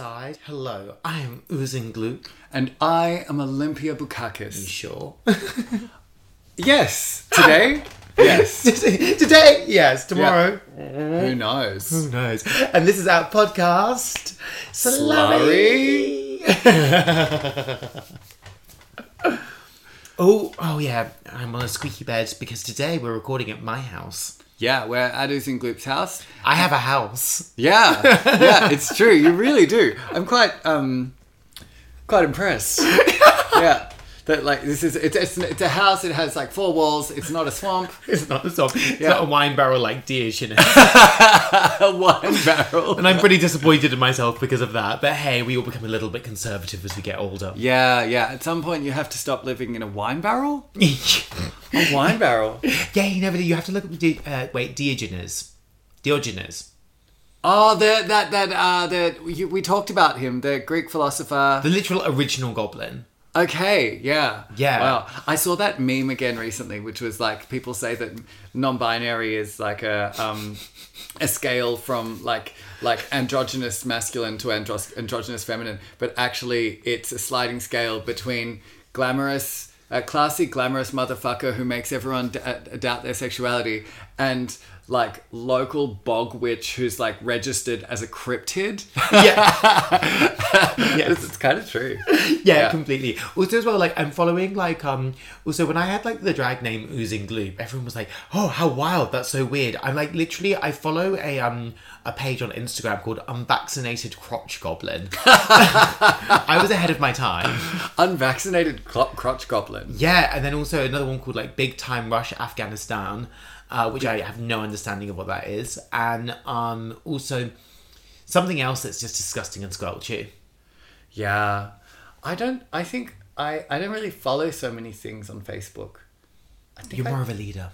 aside, hello, I am Oozing Gloop. And I am Olympia Bukkakis. You sure? Yes. Today? yes. Today, yes, tomorrow. Who knows? Who knows? And this is our podcast, Slurry. oh, oh yeah, I'm on a squeaky bed because today we're recording at my house. Yeah, we're at Oozing Gloop's house. I have a house. Yeah. Yeah, it's true. You really do. I'm quite um quite impressed. Yeah. That like this is it's, it's it's a house. It has like four walls. It's not a swamp. It's not a song. It's Yeah. not a wine barrel like Diogenes. A wine barrel. and I'm pretty disappointed in myself because of that. But hey, we all become a little bit conservative as we get older. Yeah, yeah. At some point, you have to stop living in a wine barrel. A wine barrel. yeah, you never do. You have to look at Di- uh, wait Diogenes. Diogenes, Oh, the, that that uh, that we talked about him, the Greek philosopher. the literal original goblin. Okay, yeah. Yeah. Wow. I saw that meme again recently, which was like people say that non-binary is like a um a scale from like like androgynous masculine to andros- androgynous feminine, but actually it's a sliding scale between glamorous a classy glamorous motherfucker who makes everyone d- uh, doubt their sexuality and like local bog witch who's like registered as a cryptid. Yeah, it's, it's kind of true. yeah, Yeah. completely. Also, as well, like I'm following like um. Also, when I had like the drag name Oozing Gloop, everyone was like, "Oh, how wild! That's so weird." I'm like, literally, I follow a um a page on Instagram called Unvaccinated Crotch Goblin. I was ahead of my time. Unvaccinated clo- crotch goblin. Yeah, and then also another one called like Big Time Rush Afghanistan, uh, which I have no understanding of what that is, and um, also something else that's just disgusting and squelchy. Yeah. I don't I think I I don't really follow so many things on Facebook. You're I- more of a leader.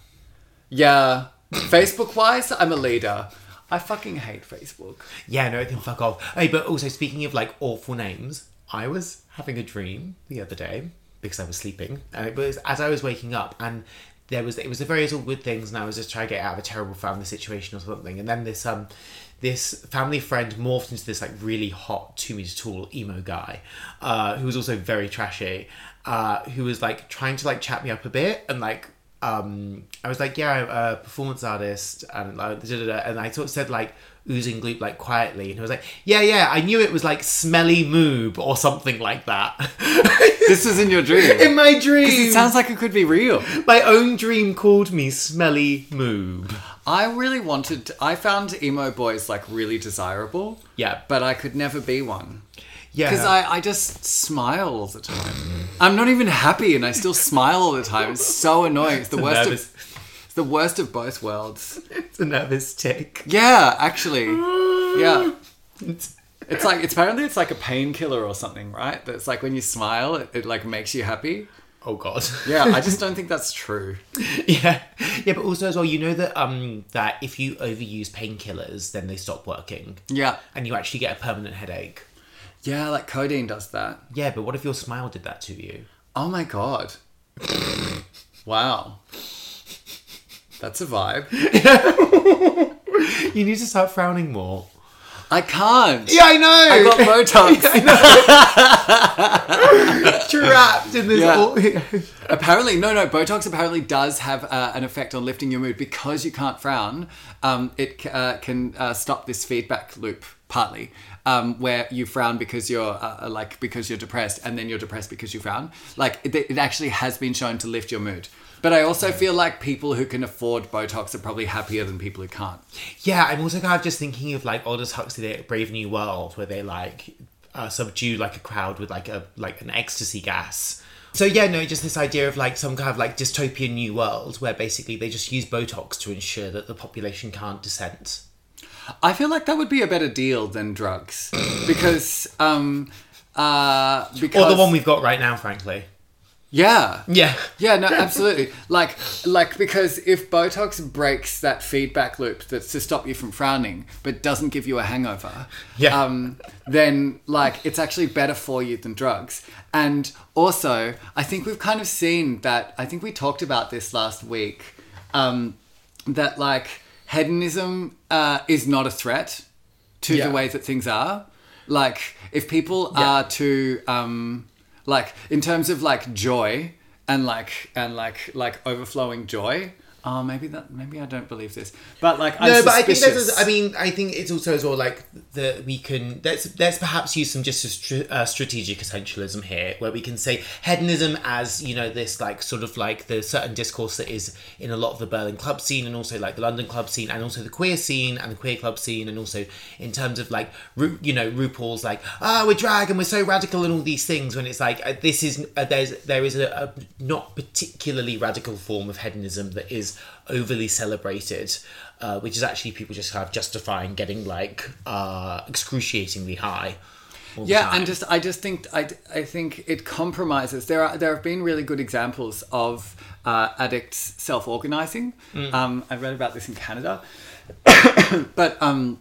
Yeah. Facebook wise, I'm a leader. I fucking hate Facebook. Yeah, no, it can fuck off. Hey, but also speaking of like awful names, I was having a dream the other day because I was sleeping, and it was as I was waking up, and there was it was a various good things, and I was just trying to get out of a terrible family situation or something, and then this um this family friend morphed into this like really hot two meters tall emo guy, uh, who was also very trashy, uh, who was like trying to like chat me up a bit and like um, I was like, yeah, I'm a performance artist, and like, and I sort of said like oozing gloop like quietly, and he was like, yeah, yeah, I knew it was like smelly moob or something like that. This was in your dream. in my dream, it sounds like it could be real. my own dream called me smelly moob. I really wanted to, I found emo boys like really desirable. Yeah. But I could never be one. Yeah, Because I, I just smile all the time. I'm not even happy and I still smile all the time. It's so annoying. It's the a worst nervous- of it's the worst of both worlds. it's a nervous tick. Yeah, actually. Yeah. It's like it's apparently it's like a painkiller or something, right? That's like when you smile, it, it like makes you happy. Oh god. Yeah, I just don't think that's true. yeah, yeah, but also as well, you know that um that if you overuse painkillers, then they stop working, Yeah. and you actually get a permanent headache. Yeah, like codeine does that. Yeah, but what if your smile did that to you? Oh my god. wow. That's a vibe. You need to start frowning more. I can't. Yeah, I know. I got Botox. trapped in this. Yeah. All- apparently, no, no. Botox apparently does have uh, an effect on lifting your mood because you can't frown. Um, it uh, can uh, stop this feedback loop partly, um, where you frown because you're uh, like because you're depressed, and then you're depressed because you frown. Like it, it actually has been shown to lift your mood. But I also feel like people who can afford Botox are probably happier than people who can't. yeah, I'm also kind of just thinking of like Aldous Huxley Brave New World, where they like uh, subdue like a crowd with like a like an ecstasy gas. So yeah, no, just this idea of like some kind of like dystopian new world where basically they just use Botox to ensure that the population can't dissent. I feel like that would be a better deal than drugs because um uh because Or the one we've got right now, frankly. Yeah Yeah. yeah no absolutely like like because if Botox breaks that feedback loop that's to stop you from frowning but doesn't give you a hangover Yeah. um then like it's actually better for you than drugs and also I think we've kind of seen that I think we talked about this last week um that like hedonism uh, is not a threat to Yeah. the way that things are like if people are too um like in terms of like joy and like and like like overflowing joy oh maybe that maybe i don't believe this but like I'm no, but I think there's. I mean, I think it's also as well like that we can. Let's let's perhaps use some just uh, strategic essentialism here, where we can say hedonism as you know this like sort of like the certain discourse that is in a lot of the Berlin club scene, and also like the London club scene, and also the queer scene and the queer club scene, and also in terms of like Ru- you know RuPaul's like ah we're drag and we're so radical and all these things when it's like uh, this is uh, there's there is a, a not particularly radical form of hedonism that is overly celebrated, uh, which is actually people just kind of justifying getting like uh, excruciatingly high. yeah time. and just i just think i, I think it compromises there are there have been really good examples of uh, addicts self-organizing Mm. um, i read about this in canada but um,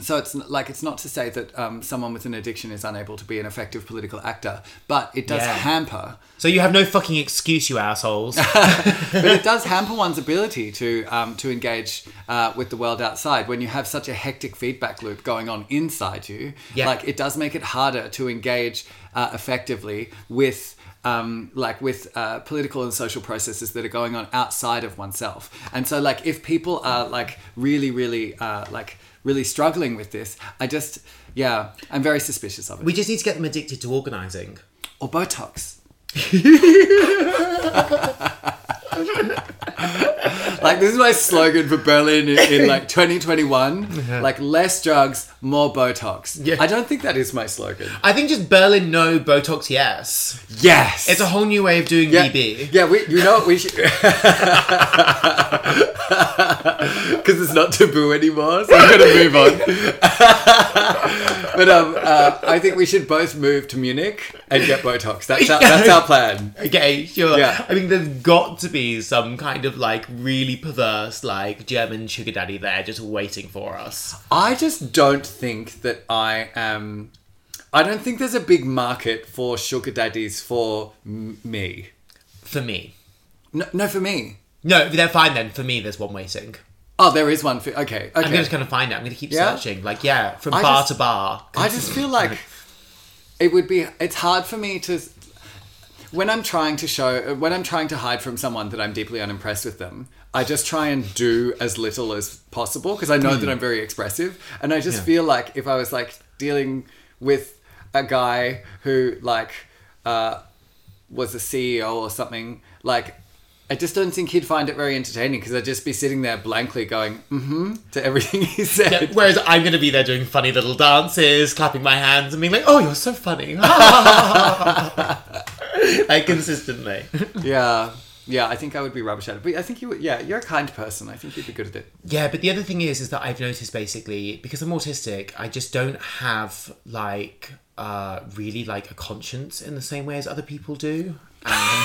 so it's like it's not to say that um, someone with an addiction is unable to be an effective political actor but it does Yeah. hamper so you have no fucking excuse, you assholes. but it does hamper one's ability to um, to engage uh, with the world outside when you have such a hectic feedback loop going on inside you. Yeah. Like it does make it harder to engage uh, effectively with. Um, like with uh, political and social processes that are going on outside of oneself, and so like if people are like really, really uh, like really struggling with this, I just yeah, I'm very suspicious of it. we just need to get them addicted to organising. or Botox. like this is my slogan for Berlin in, in like 2021. Like less drugs, more Botox. Yeah. I don't think that is my slogan. I think just Berlin no, Botox yes. Yes, It's a whole new way of doing yeah, BB. yeah. We, you know what we should because it's not taboo anymore. So I'm gonna move on. but um, uh, I think we should both move to Munich and get Botox. That's our, that's our plan. Okay, sure. Yeah. I mean, there's got to be some kind of like really perverse, like German sugar daddy there just waiting for us. I just don't think that I am. I don't think there's a big market for sugar daddies for m- me. For me. No, no, for me. No, they're fine then. For me, there's one waiting. Oh, there is one for. Okay, okay. I'm just going to find it. I'm going to keep Yeah? searching. Like, yeah, from I bar just- to bar. I just feel like it would be. It's hard for me to. When I'm trying to show, when I'm trying to hide from someone that I'm deeply unimpressed with them, I just try and do as little as possible because I know that I'm very expressive, and I just Yeah. feel like if I was like dealing with a guy who like uh, was a CEO or something, like I just don't think he'd find it very entertaining because I'd just be sitting there blankly going mm-hmm to everything he said. Yeah, whereas I'm going to be there doing funny little dances, clapping my hands, and being like, "Oh, you're so funny!" like consistently. Yeah, yeah. I think I would be rubbish at it, but I think you. Would, yeah, you're a kind person. I think you'd be good at it. Yeah, but the other thing is, is that I've noticed basically because I'm autistic, I just don't have like uh really like a conscience in the same way as other people do, and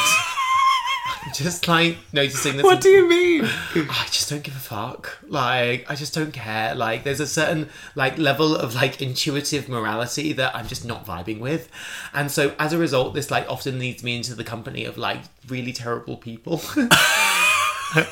just like noticing this. What do you mean? I just don't give a fuck. Like, I just don't care. Like, there's a certain like level of like intuitive morality that I'm just not vibing with, and so as a result, this like often leads me into the company of like really terrible people. and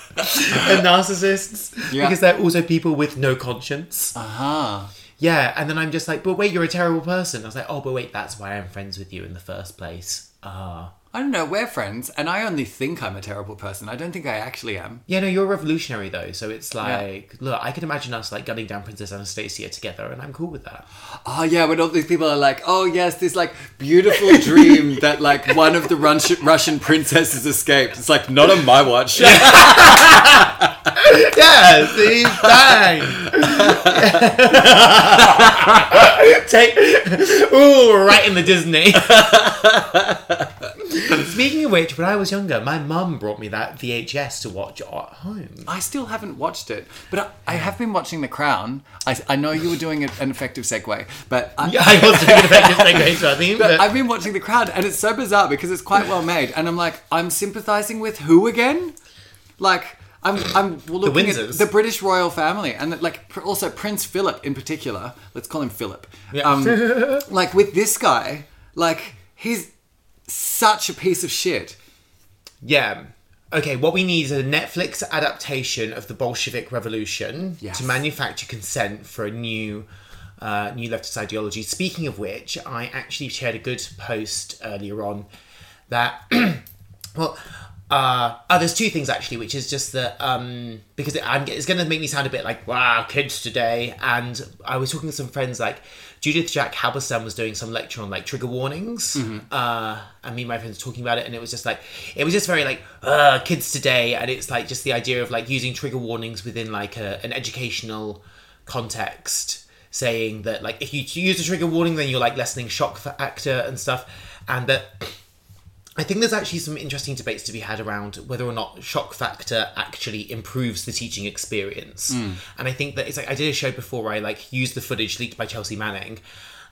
narcissists Yeah. because they're also people with no conscience. Uh huh. Yeah, and then I'm just like, but wait, you're a terrible person. I was like, oh, but wait, that's why I'm friends with you in the first place. Ah. I don't know. We're friends, and I only think I'm a terrible person. I don't think I actually am. Yeah, no, you're a revolutionary though, so it's like, look, I can imagine us like gunning down Princess Anastasia together, and I'm cool with that. Oh yeah, when all these people are like, "Oh yes, this like beautiful dream that like one of the Rus- Russian princesses escaped." It's like not on my watch. Yeah, see, bang. Take, ooh, right in the Disney. Speaking of which, when I was younger, my mum brought me that VHS to watch at home. I still haven't watched it, but I, I have been watching The Crown. I, I know you were doing an effective segue, but I, I was doing an effective segue our theme, But but I've been watching The Crown, and it's so bizarre because it's quite well made, and I'm like, I'm sympathizing with who again? Like, I'm I'm looking at Windsors. the British royal family, and like also Prince Philip in particular. Let's call him Philip. Yeah. Um, like with this guy, like he's such a piece of shit. yeah. Okay, what we need is a Netflix adaptation of the Bolshevik Revolution Yes. to manufacture consent for a new uh, new leftist ideology. Speaking of which, I actually shared a good post earlier on that, well, uh, oh, there's two things actually, which is just that um, because it, I'm, it's going to make me sound a bit like wow, kids today. And I was talking to some friends like Judith Jack Halberstam was doing some lecture on like trigger warnings, uh, and me and my friends were talking about it, and it was just like it was just very like uh, kids today, and it's like just the idea of like using trigger warnings within like a, an educational context, saying that like if you use a trigger warning, then you're like lessening shock factor and stuff, and that I think there's actually some interesting debates to be had around whether or not shock factor actually improves the teaching experience. And I think that it's like I did a show before where I like used the footage leaked by Chelsea Manning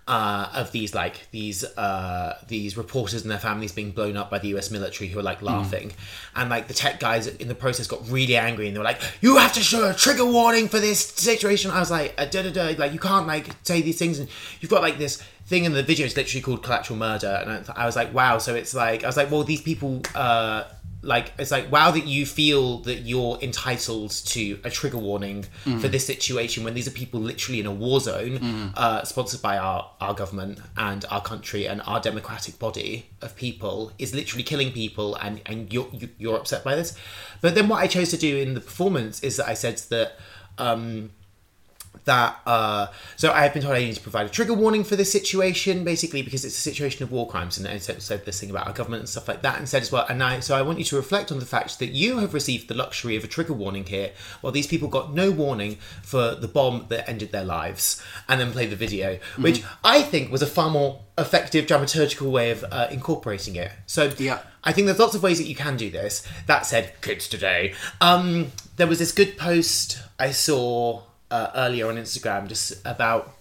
uh, of these like these uh, these reporters and their families being blown up by the US military who are like laughing, and like the tech guys in the process got really angry and they were like, "You have to show a trigger warning for this situation." I was like, da, da, da, like you can't like say these things, and you've got like this thing in the video is literally called collateral murder, and I, I was like, wow. So it's like I was like, well, these people. Uh, like it's like wow that you feel that you're entitled to a trigger warning for this situation when these are people literally in a war zone uh, sponsored by our, our government and our country and our democratic body of people is literally killing people and and you're you- you're upset by this but then what i chose to do in the performance is that i said that um that uh so I have been told I need to provide a trigger warning for this situation, basically because it's a situation of war crimes, and I said, said this thing about our government and stuff like that, and said as well. And I so I want you to reflect on the fact that you have received the luxury of a trigger warning here, while these people got no warning for the bomb that ended their lives, and then play the video, which I think was a far more effective dramaturgical way of uh, incorporating it. So Yeah. I think there's lots of ways that you can do this. That said, kids today. Um, there was this good post I saw uh, earlier on Instagram just about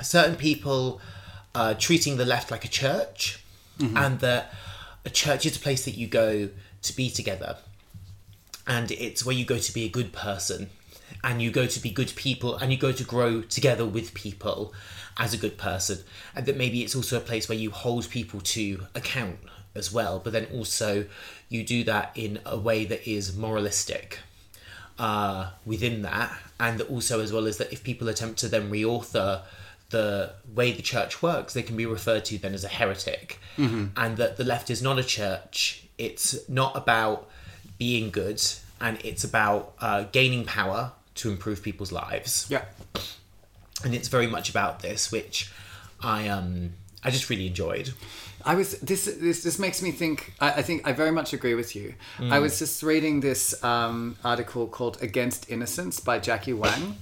certain people uh, treating the left like a church, and that a church is a place that you go to be together, and it's where you go to be a good person, and you go to be good people, and you go to grow together with people as a good person, and that maybe it's also a place where you hold people to account as well, but then also you do that in a way that is moralistic uh, within that, and also as well as that if people attempt to then reauthor the way the church works, they can be referred to then as a heretic, and that the left is not a church. It's not about being good, and it's about uh, gaining power to improve people's lives, Yeah. and it's very much about this, which I um I just really enjoyed. I was this this this makes me think. I, I think I very much agree with you. I was just reading this um, article called "Against Innocence" by Jackie Wang,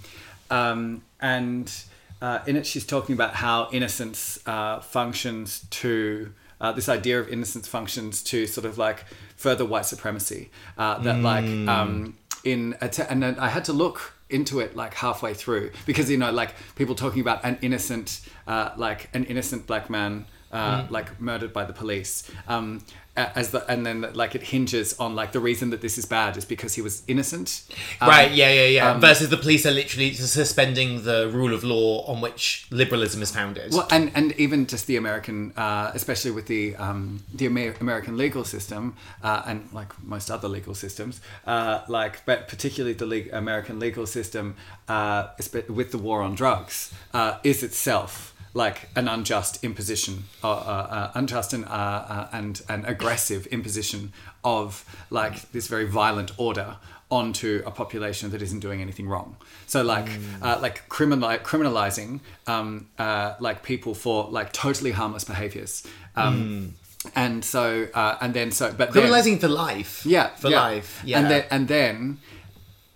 um, and uh, in it she's talking about how innocence uh, functions to uh, this idea of innocence functions to sort of like further white supremacy. Uh, that like um, in te- and then I had to look into it like halfway through because you know like people talking about an innocent uh, like an innocent black man uh, like murdered by the police um, as the and then like it hinges on like the reason that this is bad is because he was innocent Um, right, yeah, yeah, yeah. Versus the police are literally suspending the rule of law on which liberalism is founded. Well, and and even just the American, uh, especially with the um, the Amer- American legal system, uh, and like most other legal systems, uh, like but particularly the le- American legal system, uh, with the war on drugs, uh, is itself like an unjust imposition, uh, uh, uh, unjust and uh, uh, and and aggressive imposition of like this very violent order onto a population that isn't doing anything wrong. So like uh, like criminal criminalizing um, uh, like people for like totally harmless behaviors. Um, And so uh, and then so but then- Criminalizing for life. yeah For yeah. life. Yeah. And then and then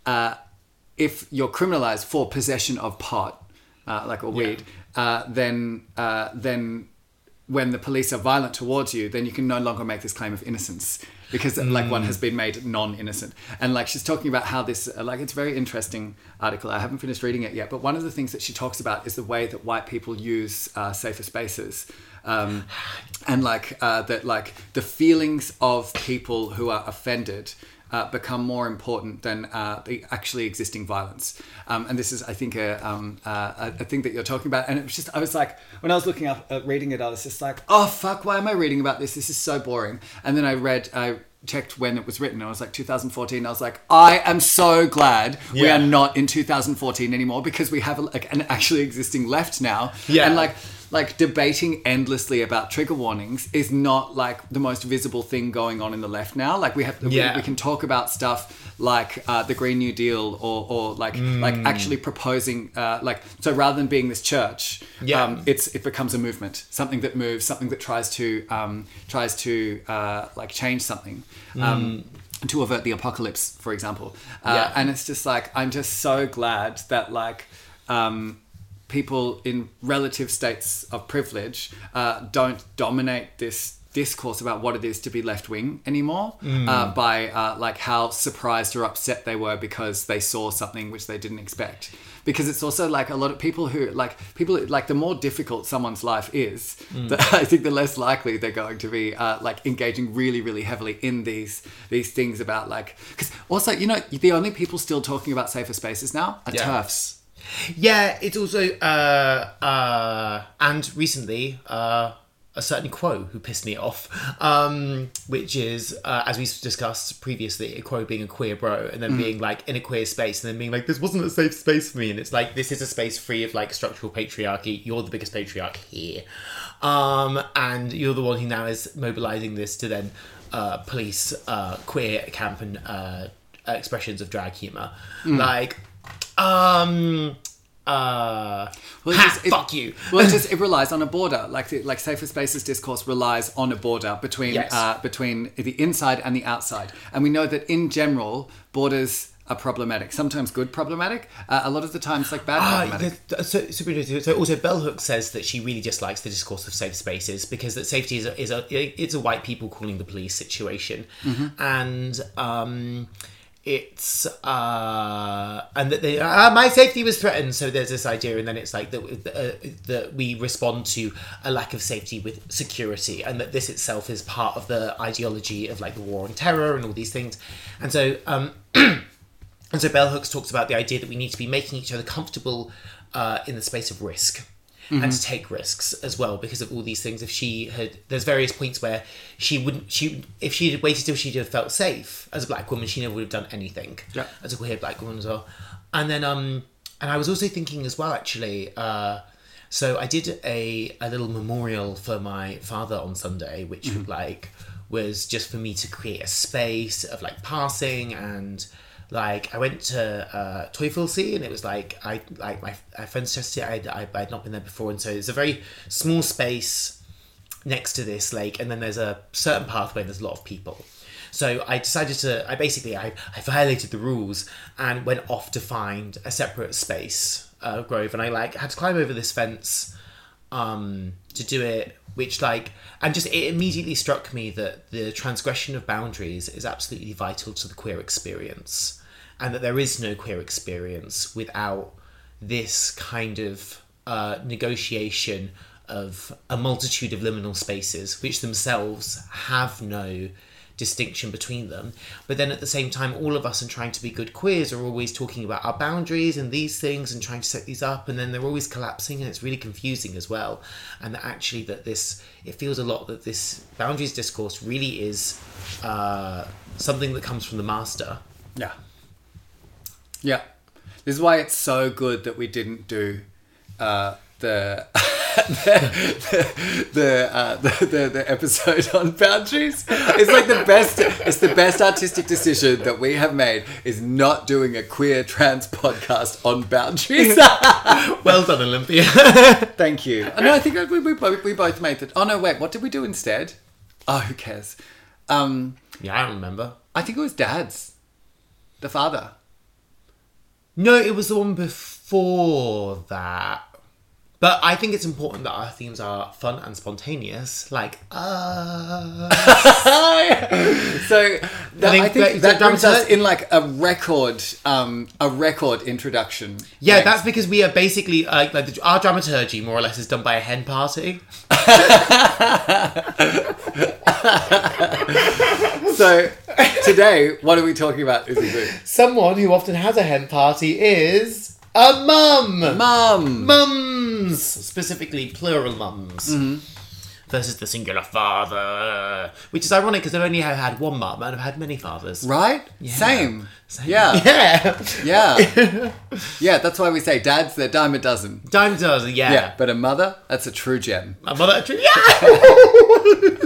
uh, if you're criminalized for possession of pot, uh, like or weed, uh, then uh, then when the police are violent towards you, then you can no longer make this claim of innocence because like one has been made non-innocent. And like she's talking about how this uh, like it's a very interesting article. I haven't finished reading it yet, but one of the things that she talks about is the way that white people use uh, safer spaces. Um, and like uh, that like the feelings of people who are offended uh, become more important than uh, the actually existing violence. Um, and this is, I think, a, um, uh, a, thing that you're talking about. And it was just, I was like, when I was looking up, uh, reading it, I was just like, oh fuck, why am I reading about this? This is so boring. And then I read, I checked when it was written. I was like 2014. I was like, I am so glad we are not in 2014 anymore because we have a, like an actually existing left now. Yeah. and like like debating endlessly about trigger warnings is not like the most visible thing going on in the left now. Like we have, we- Yeah. we, can talk about stuff like uh, the Green New Deal or, or like like Mm. actually proposing uh, like so rather than being this church, Yeah. um, it's it becomes a movement, something that moves, something that tries to um, tries to uh, like change something. Um, To avert the apocalypse, for example, uh, Mm. Yeah. and it's just like I'm just so glad that like um, people in relative states of privilege uh, don't dominate this discourse about what it is to be left wing anymore uh, by uh, like how surprised or upset they were because they saw something which they didn't expect. Because it's also like a lot of people who like people like the more difficult someone's life is the, i think the less likely they're going to be uh, like engaging really really heavily in these these things about like because also you know the only people still talking about safer spaces now are Yeah. turfs Yeah, it's also uh uh and recently uh a certain quo who pissed me off, um, which is uh, as we discussed previously, a quo being a queer bro, and then being like in a queer space, and then being like, "This wasn't a safe space for me," and it's like, "This is a space free of like structural patriarchy. You're the biggest patriarch here, um, and you're the one who now is mobilizing this to then uh, police uh, queer camp and uh, expressions of drag humor, like." Um. Uh. Well, ha, just- it- fuck you. well, it just it relies on a border. Like the, like safer spaces discourse relies on a border between Yes. uh, between the inside and the outside, and we know that in general borders are problematic. Sometimes good problematic. Uh, a lot of the times like bad Ah, problematic. the- so, so also Bell Hooks says that she really dislikes the discourse of safe spaces because that safety is a, is a it's a white people calling the police situation, and um, it's uh, and that they ah, my safety was threatened. So there's this idea, and then it's like that uh, that we respond to a lack of safety with security, and that this itself is part of the ideology of like the war on terror and all these things, and so. Um, and so Bell Hooks talks about the idea that we need to be making each other comfortable uh, in the space of risk. And to take risks as well because of all these things. If she had, there's various points where she wouldn't, she if she had waited till she'd have felt safe as a black woman, she never would have done anything. Yeah. As a queer black woman as well. And then, um, and I was also thinking as well, actually. Uh, so I did a a little memorial for my father on Sunday, which like was just for me to create a space of like passing and like I went to uh, Teufelsee and it was like I like my, my friend suggested I I had not been there before. And so it's a very small space next to this lake and then there's a certain pathway and there's a lot of people. So i decided to i basically i, I violated the rules and went off to find a separate space uh, grove. And i like had to climb over this fence um to do it which like and just it immediately struck me that the transgression of boundaries is absolutely vital to the queer experience and that there is no queer experience without this kind of uh, negotiation of a multitude of liminal spaces which themselves have no distinction between them. But then at the same time all of us in trying to be good queers are always talking about our boundaries and these things and trying to set these up and then they're always collapsing and it's really confusing as well. And that actually that this it feels a lot that this boundaries discourse really is uh, something that comes from the master. Yeah. Yeah. This is why it's so good that we didn't do uh, the the the, uh, the the the episode on boundaries. It's like the best. It's the best artistic decision that we have made is not doing a queer trans podcast on boundaries. well done olympia Thank you. No, I think we, we, both, we both made that. Oh no, wait. What did we do instead? Oh, who cares? Um, yeah i don't remember I think it was Dad's, the father. No, it was the one before that. But I think it's important that our themes are fun and spontaneous. Like, uh. so that, I think think, that- that, that brings us in like a record, um, a record introduction. Yeah, Like, that's because we are basically, uh, like, the, our dramaturgy more or less is done by a hen party. so. Today, what are we talking about? Is it Someone who often has a hen party is a mum. Mum. Mums, specifically plural mums. versus the singular father, which is ironic because I've only had one mum and I've had many fathers. Right? Same. Yeah. Yeah. Yeah. yeah, that's why we say dads, they're dime a dozen. Dime does, yeah. Yeah, but a mother, that's a true gem. My mother, a true yeah.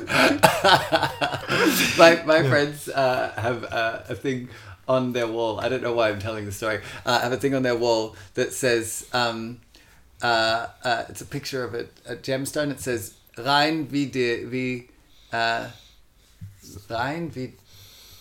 my my friends uh, have uh, a thing on their wall. I don't know why I'm telling the story. Uh, have a thing on their wall that says um, uh, uh, it's a picture of a, a gemstone. It says rein wie de wie uh, rein wie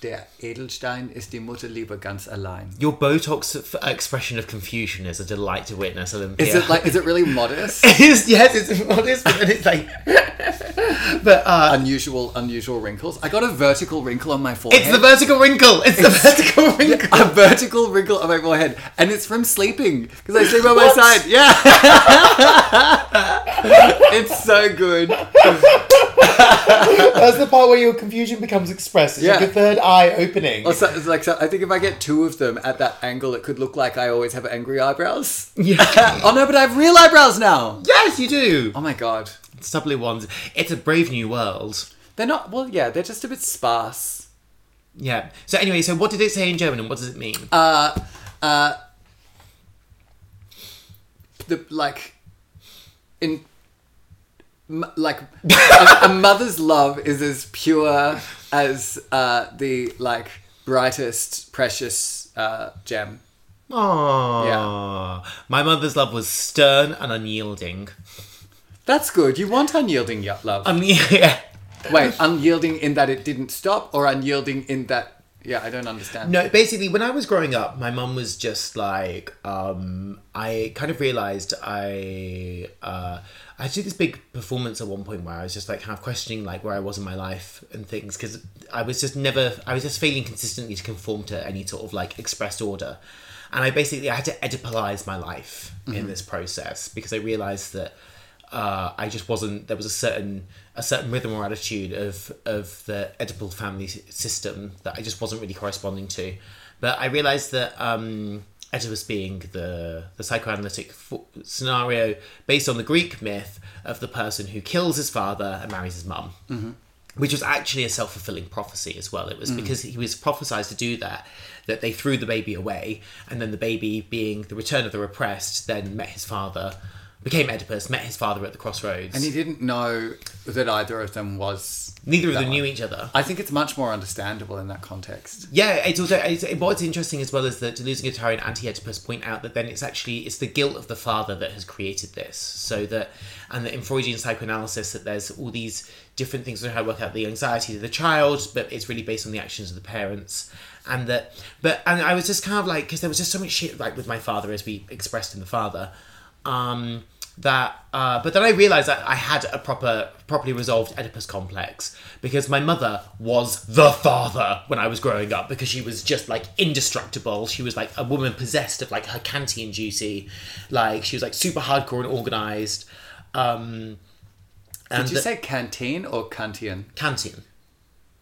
der Edelstein ist die Mutterliebe ganz allein. Your Botox f- expression of confusion is a delight to witness, Olympia. Is it like is it really modest? It is, yes, it's modest, but then it's like. but uh, unusual unusual wrinkles. I got a vertical wrinkle on my forehead. it's the vertical wrinkle. It's, the vertical wrinkle. a vertical wrinkle on my forehead, and it's from sleeping because I sleep on my side. Yeah, it's so good. That's the part where your confusion becomes expressed. It's Yeah. like a third eye opening. Also, it's like so I think if I get two of them at that angle, it could look like I always have angry eyebrows. Yeah. oh no, but I have real eyebrows now. yes, you do. Oh my god, Stubbly ones. It's a brave new world. they're not. Well, yeah, they're just a bit sparse. Yeah. So anyway, so what did it say in German and what does it mean? Uh, uh, the like in m- like a, a mother's love is as pure as uh, the like brightest precious uh, gem. Aww. My mother's love was stern and unyielding. That's good. You want unyielding love. I mean, yeah. Wait, unyielding in that it didn't stop, or unyielding in that? Yeah, I don't understand. No, basically, when I was growing up, my mum was just like, um, I kind of realized I, uh, I did this big performance at one point where I was just like kind of questioning like where I was in my life and things because I was just never, I was just failing consistently to conform to any sort of like expressed order, and I basically I had to oedipalize my life in this process because I realized that uh, I just wasn't. There was a certain a certain rhythm or attitude of of the Oedipal family system that I just wasn't really corresponding to. But I realised that um, Oedipus being the the psychoanalytic fo- scenario based on the Greek myth of the person who kills his father and marries his mum. Which was actually a self fulfilling prophecy as well. It was because he was prophesied to do that, that they threw the baby away, and then the baby, being the return of the repressed, then met his father, became Oedipus, met his father at the crossroads. And he didn't know that either of them was. Neither of them one. knew each other. I think it's much more understandable in that context. Yeah, it's also it's, what's interesting as well is that Deleuze and Guattari and Anti-Oedipus point out that then it's actually it's the guilt of the father that has created this. So that and that in Freudian psychoanalysis that there's all these different things on how to work out the anxiety of the child, but it's really based on the actions of the parents. And that, but and I was just kind of like because there was just so much shit like with my father as we expressed in the father. Um, that uh, but then I realized that I had a proper properly resolved Oedipus complex because my mother was the father when I was growing up because she was just like indestructible she was like a woman possessed of like her Kantian duty like she was like super hardcore and organized um and Did you the- say canteen or Kantian? Kantian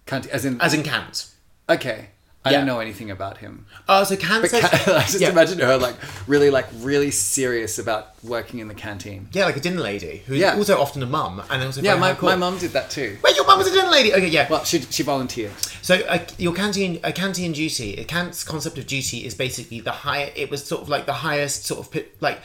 Kant, as in. as in Kant okay. I Yeah. don't know anything about him. oh so But says, I just yeah. imagine her like really, like really serious about working in the canteen. yeah like a dinner lady who's Yeah. also often a mum and also Yeah, my, my mum did that too. wait your mum was a dinner lady okay yeah Well, she she volunteered. So uh, your Kantian a Kantian duty, a Kant's concept of duty is basically the high. It was sort of like the highest sort of like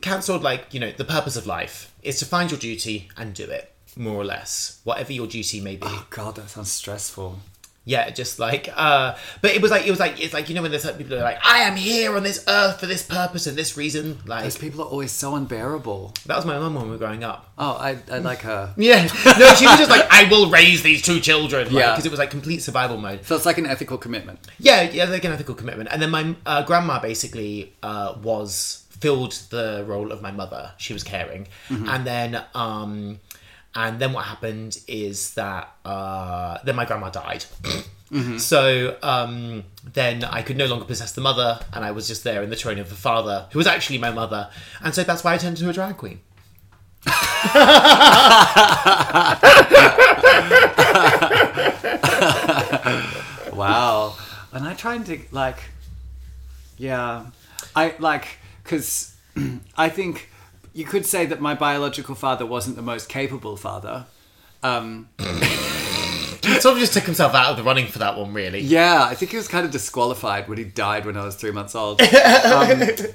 Kant sort of like you know the purpose of life is to find your duty and do it more or less, whatever your duty may be. Oh God, that sounds stressful. Yeah, just like uh, but it was like it was like it's like you know when there's like people are like I am here on this earth for this purpose and this reason. Like Those people are always so unbearable. that was my mum when we were growing up. Oh, I I like her. Yeah, no, she was just like I will raise these two children. Yeah. because it was like complete survival mode. So it's like an ethical commitment. Yeah, yeah, like an ethical commitment. And then my uh, grandma basically uh, was filled the role of my mother. She was caring, and then um, and then what happened is that uh, then my grandma died. So um, then I could no longer possess the mother, and I was just there in the throne of the father, who was actually my mother, and so that's why I turned into a drag queen. Wow. And I try and think like, yeah, I like because I think you could say that my biological father wasn't the most capable father. Um, He sort of just took himself out of the running for that one, really. yeah, I think he was kind of disqualified when he died when I was three months old. Um,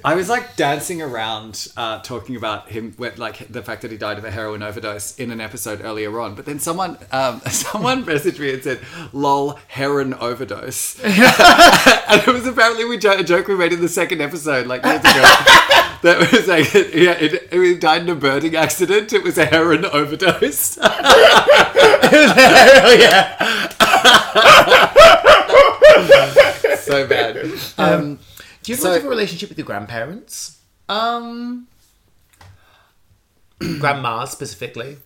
I was like dancing around uh, talking about him, with, like the fact that he died of a heroin overdose in an episode earlier on. But then someone, um, someone messaged me and said, "Lol, heroin overdose," and it was apparently we jo- a joke we made in the second episode, like years ago. That was like, yeah, it, it died in a birding accident. It was a heroin overdose. oh yeah. so bad. Um, Do you have So- much of a relationship with your grandparents? um, Grandmas specifically.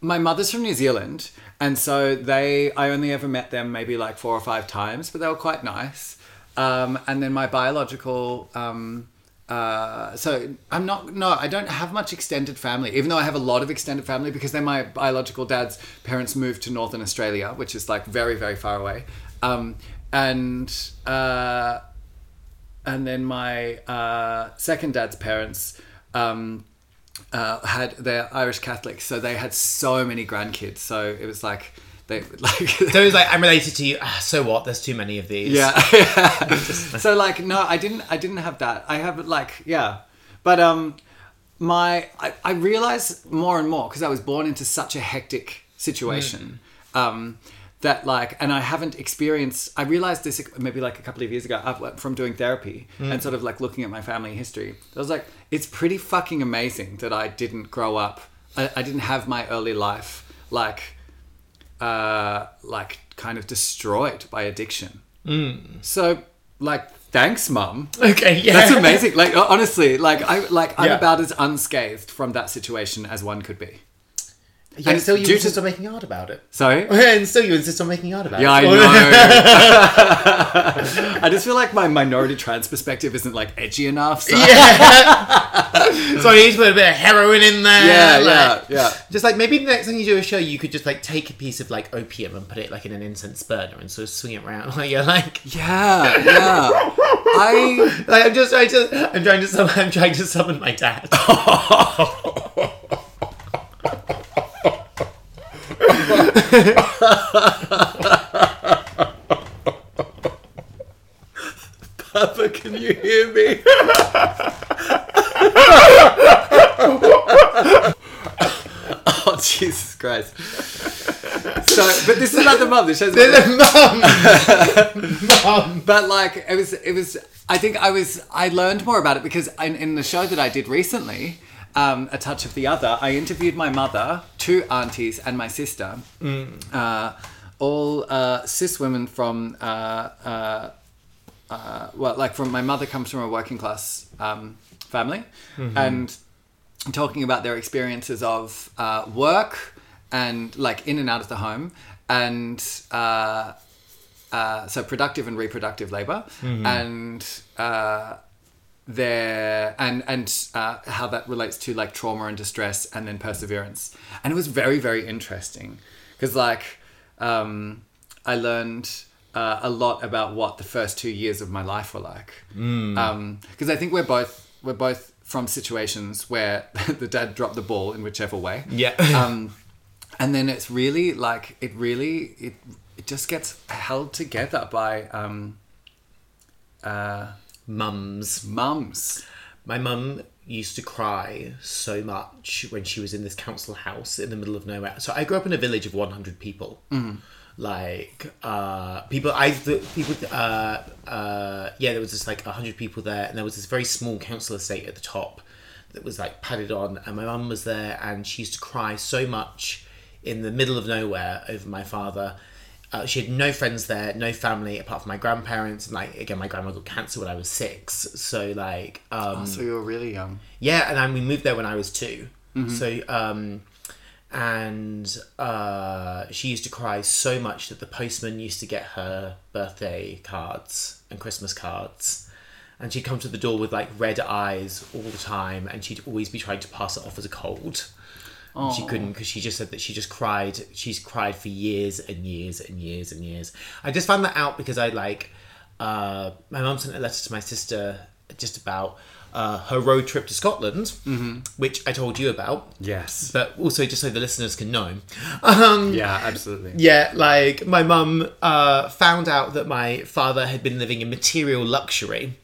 my mother's from New Zealand, and so they I only ever met them maybe like four or five times, but they were quite nice. Um, and then my biological um, uh, so I'm not no I don't have much extended family, even though I have a lot of extended family because then my biological dad's parents moved to Northern Australia, which is like very very far away, um, and. Uh, and then my uh, second dad's parents um, uh, had they're Irish Catholics, so they had so many grandkids. So it was like they like So it was like, I'm related to you. Ah, so what? There's too many of these. yeah. so like no, I didn't I didn't have that. I have like yeah, but um, my I, I realize more and more because I was born into such a hectic situation. Um, that like, and I haven't experienced. I realized this maybe like a couple of years ago uh, from doing therapy and sort of like looking at my family history. I was like, it's pretty fucking amazing that I didn't grow up. I, I didn't have my early life like uh, like kind of destroyed by addiction. So, like, thanks, mum. Okay, yeah. That's amazing. Like, honestly, like, I like I'm Yeah. about as unscathed from that situation as one could be. Yeah, And still you due to- insist on making art about it. Sorry. Oh, and still you insist on making art about it. Yeah, I oh, know. I just feel like my minority trans perspective isn't like edgy enough. So. So you need to put a bit of heroin in there. yeah, like- yeah, yeah. Just like maybe the next time you do a show, you could just like take a piece of like opium and put it like in an incense burner and sort of swing it around. Like you're like, Yeah, yeah. I like I'm just trying to, I'm trying to, summon, I'm trying to summon my dad. Papa, can you hear me? oh Jesus Christ! So, but this is about the mum. This shows. The mum, but like it was it was i think i was i learned more about it because in, in the show that i did recently um, a touch of the other. I interviewed my mother two aunties and my sister. Uh, all uh, cis women from uh, uh, uh, well like from my mother comes from a working class um, family. And talking about their experiences of uh, work and like in and out of the home and uh, uh, so productive and reproductive labor. And uh, their and and uh, how that relates to like trauma and distress and then perseverance. And it was very very interesting because like um, I learned uh, a lot about what the first two years of my life were like. Because I think we're both we're both from situations where the dad dropped the ball in whichever way. Yeah. um, and then it's really like it really it it just gets held together by um, uh, Mums. mums. My mum used to cry so much when she was in this council house in the middle of nowhere. So I grew up in a village of 100 people. Like uh, people, I the, people, uh, uh, yeah, there was just like 100 people there, and there was this very small council estate at the top that was like padded on, and my mum was there, and she used to cry so much in the middle of nowhere over my father. Uh, she had no friends there, no family apart from my grandparents, and like again, my grandmother got cancer when I was six. So like, um, So you were really young. yeah, and then we moved there when I was 2 So, um, and uh, she used to cry so much that the postman used to get her birthday cards and Christmas cards. And she'd come to the door with like red eyes all the time, and she'd always be trying to pass it off as a cold. She couldn't because she just said that she just cried. She's cried for years and years and years and years. I just found that out because I like uh, my mum sent a letter to my sister just about uh, her road trip to Scotland, Mm-hmm. which I told you about, Yes. but also just so the listeners can know. Um, Yeah, absolutely. yeah, like my mum uh, found out that my father had been living in material luxury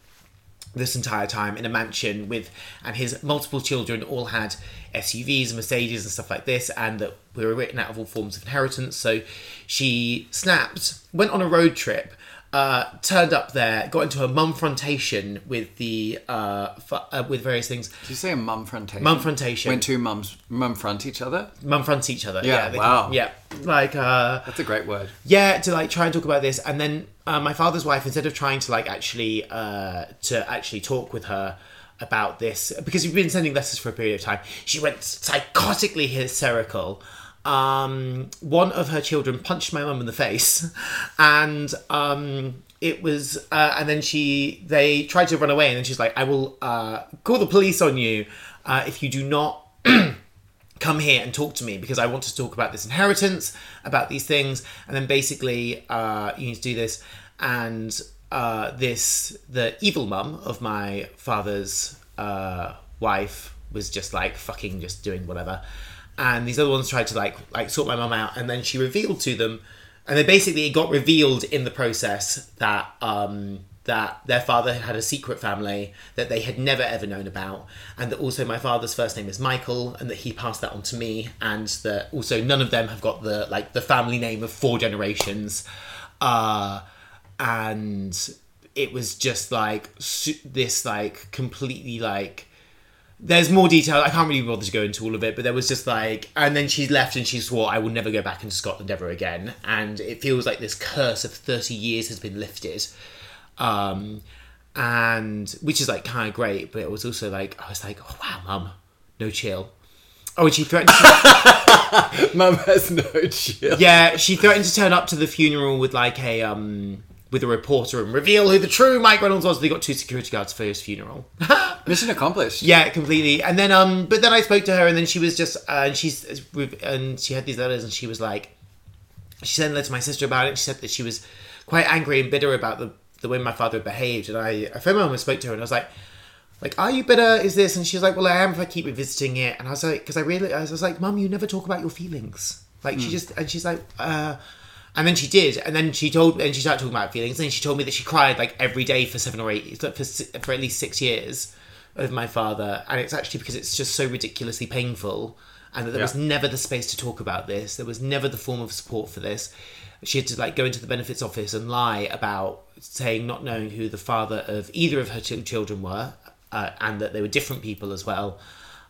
this entire time in a mansion with, and his multiple children all had SUVs and Mercedes and stuff like this, and that we were written out of all forms of inheritance. So she snapped, went on a road trip. Uh, turned up there, got into a mumfrontation with the uh, fu- uh, with various things. Did you say a mum frontation? Mumfrontation. When two mums mum front each other? Mum fronts each other. Yeah, they- wow. yeah, like uh, That's a great word. yeah to like try and talk about this and then uh, my father's wife instead of trying to like actually uh to actually talk with her about this because we've been sending letters for a period of time she went psychotically hysterical um one of her children punched my mum in the face and um it was uh, and then she they tried to run away and then she's like i will uh call the police on you uh, if you do not come here and talk to me because I want to talk about this inheritance, about these things, and then basically uh, you need to do this. And uh, this, the evil mum of my father's uh, wife was just like fucking just doing whatever. And these other ones tried to like like sort my mum out, and then she revealed to them, and then basically it got revealed in the process that um, that their father had a secret family that they had never ever known about, and that also my father's first name is Michael, and that he passed that on to me, and that also none of them have got the like the family name of four generations, uh, and it was just like su- this like completely like there's more detail. I can't really bother to go into all of it, but there was just like, and then she left and she swore, I will never go back into Scotland ever again. And it feels like this curse of 30 years has been lifted. Um, and which is like kind of great, but it was also like, I was like, oh wow, mum, no chill. Oh, and she threatened. To, Mum has no chill. yeah, she threatened to turn up to the funeral with like a um with a reporter and reveal who the true Mike Reynolds was. They got two security guards for his funeral. Mission accomplished. Yeah, completely. And then um, but then I spoke to her, and then she was just, uh, and she's with, and she had these letters, and she was like, she sent a letter to my sister about it. She said that she was quite angry and bitter about the the way my father behaved, and I, I phoned my mum and spoke to her, and I was like. Like, are you bitter? Is this? And she was like, well, I am if I keep revisiting it. And I was like, because I really, I was like, Mum, you never talk about your feelings. Like, she just, and she's like, uh, and then she did, and then she told, and she started talking about feelings. And then she told me that she cried like every day for seven or eight, for for at least six years over my father. And it's actually because it's just so ridiculously painful, and that there was never the space to talk about this. There was never the form of support for this. She had to like go into the benefits office and lie about saying not knowing who the father of either of her two children were, uh, and that they were different people as well.